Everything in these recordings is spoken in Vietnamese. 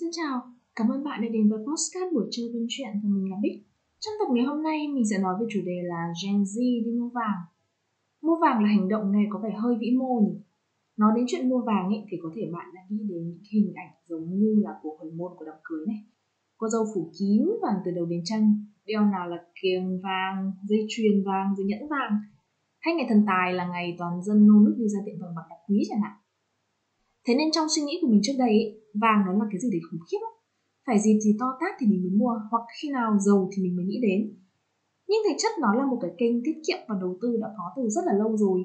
xin chào, cảm ơn bạn đã đến với podcast buổi trưa buôn chuyện và mình là Bích. Trong tập ngày hôm nay mình sẽ nói về chủ đề là Gen Z đi mua vàng. Mua vàng là hành động này có vẻ hơi vĩ mô nhỉ? Nói đến chuyện mua vàng ấy, thì có thể bạn đã nghĩ đến những hình ảnh giống như là của hồi môn của đám cưới này. Cô dâu phủ kín vàng từ đầu đến chân, đeo nào là kiềng vàng, dây chuyền vàng, rồi nhẫn vàng. Hay ngày thần tài là ngày toàn dân nô nức đi ra tiệm vàng bạc đá quý chẳng hạn. Thế nên trong suy nghĩ của mình trước đây, vàng nó là cái gì đấy khủng khiếp lắm. Phải dịp gì to tát thì mình mới mua, hoặc khi nào giàu thì mình mới nghĩ đến. Nhưng thực chất nó là một cái kênh tiết kiệm và đầu tư đã có từ rất là lâu rồi.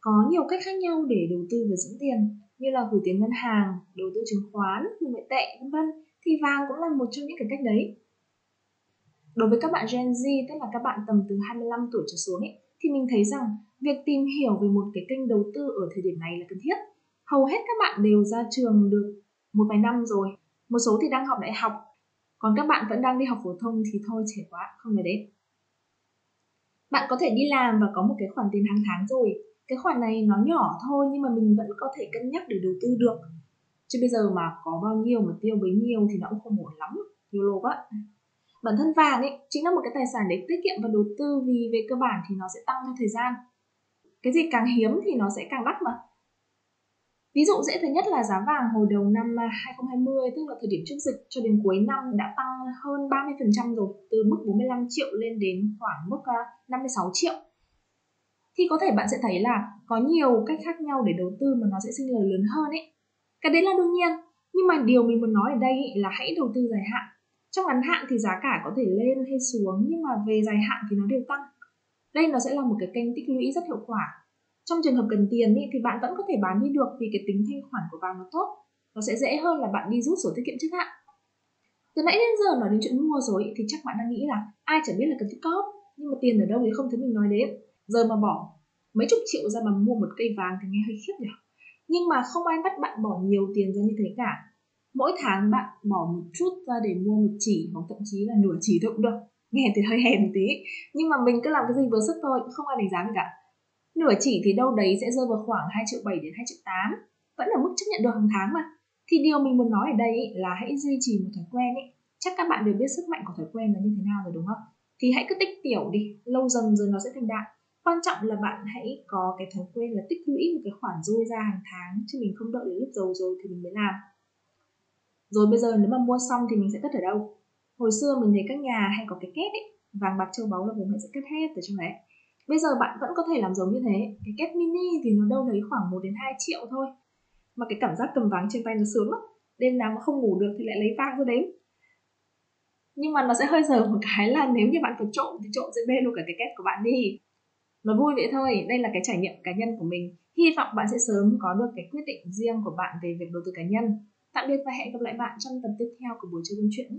Có nhiều cách khác nhau để đầu tư và giữ tiền, như là gửi tiền ngân hàng, đầu tư chứng khoán, tiền ngoại tệ, vân vân. Thì vàng cũng là một trong những cái cách đấy. Đối với các bạn Gen Z, tức là các bạn tầm từ 25 tuổi trở xuống ấy, thì mình thấy rằng việc tìm hiểu về một cái kênh đầu tư ở thời điểm này là cần thiết hầu hết các bạn đều ra trường được một vài năm rồi. Một số thì đang học đại học, còn các bạn vẫn đang đi học phổ thông thì thôi, trẻ quá, không phải đến. Bạn có thể đi làm và có một cái khoản tiền hàng tháng rồi. Cái khoản này nó nhỏ thôi, nhưng mà mình vẫn có thể cân nhắc để đầu tư được. Chứ bây giờ mà có bao nhiêu mà tiêu bấy nhiêu thì nó cũng không ổn lắm YOLO quá. Bản thân vàng ấy, chính là một cái tài sản để tiết kiệm và đầu tư vì về cơ bản thì nó sẽ tăng theo thời gian. Cái gì càng hiếm thì nó sẽ càng đắt mà. Ví dụ dễ thứ nhất là giá vàng hồi đầu năm à, 2020 tức là thời điểm trước dịch cho đến cuối năm đã tăng hơn 30% rồi, từ mức 45 triệu lên đến khoảng mức à, 56 triệu. Thì có thể bạn sẽ thấy là có nhiều cách khác nhau để đầu tư mà nó sẽ sinh lời lớn hơn ấy. Cái đấy là đương nhiên, nhưng mà điều mình muốn nói ở đây là hãy đầu tư dài hạn. Trong ngắn hạn thì giá cả có thể lên hay xuống nhưng mà về dài hạn thì nó đều tăng. Đây nó sẽ là một cái kênh tích lũy rất hiệu quả trong trường hợp cần tiền ý, thì bạn vẫn có thể bán đi được vì cái tính thanh khoản của vàng nó tốt. Nó sẽ dễ hơn là bạn đi rút sổ tiết kiệm trước hạn. Từ nãy đến giờ nói đến chuyện mua rồi thì chắc bạn đang nghĩ là ai chẳng biết là cần tích cóp nhưng mà tiền ở đâu thì không thấy mình nói đến. Giờ mà bỏ mấy chục triệu ra mà mua một cây vàng thì nghe hơi khiếp nhỉ? Nhưng mà không ai bắt bạn bỏ nhiều tiền ra như thế cả. Mỗi tháng bạn bỏ một chút ra để mua một chỉ hoặc thậm chí là nửa chỉ thôi cũng được. Nghe thì hơi hèn tí nhưng mà mình cứ làm cái gì vừa sức thôi không ai đánh giá mình cả nửa chỉ thì đâu đấy sẽ rơi vào khoảng 2 triệu 7 đến 2 triệu 8 vẫn là mức chấp nhận được hàng tháng mà. Thì điều mình muốn nói ở đây là hãy duy trì một thói quen ấy chắc các bạn đều biết sức mạnh của thói quen là như thế nào rồi đúng không? Thì hãy cứ tích tiểu đi, lâu dần rồi nó sẽ thành đại quan trọng là bạn hãy có cái thói quen là tích lũy một cái khoản dôi ra hàng tháng chứ mình không đợi đến lúc giàu rồi thì mình mới làm. Rồi bây giờ nếu mà mua xong thì mình sẽ cất ở đâu? Hồi xưa mình thấy các nhà hay có cái két ấy vàng bạc châu báu là bố mẹ sẽ cất hết ở trong đấy. Bây giờ bạn vẫn có thể làm giống như thế. Cái két mini thì nó đâu đấy khoảng 1 đến 2 triệu thôi. Mà cái cảm giác cầm vàng trên tay nó sướng lắm. Đêm nào mà không ngủ được thì lại lấy vàng ra đấy. Nhưng mà nó sẽ hơi giờ một cái là nếu như bạn có trộm thì trộm sẽ bê luôn cả cái két của bạn đi. Nó vui vậy thôi, đây là cái trải nghiệm cá nhân của mình. Hy vọng bạn sẽ sớm có được cái quyết định riêng của bạn về việc đầu tư cá nhân. Tạm biệt và hẹn gặp lại bạn trong tập tiếp theo của buổi chơi buôn chuyện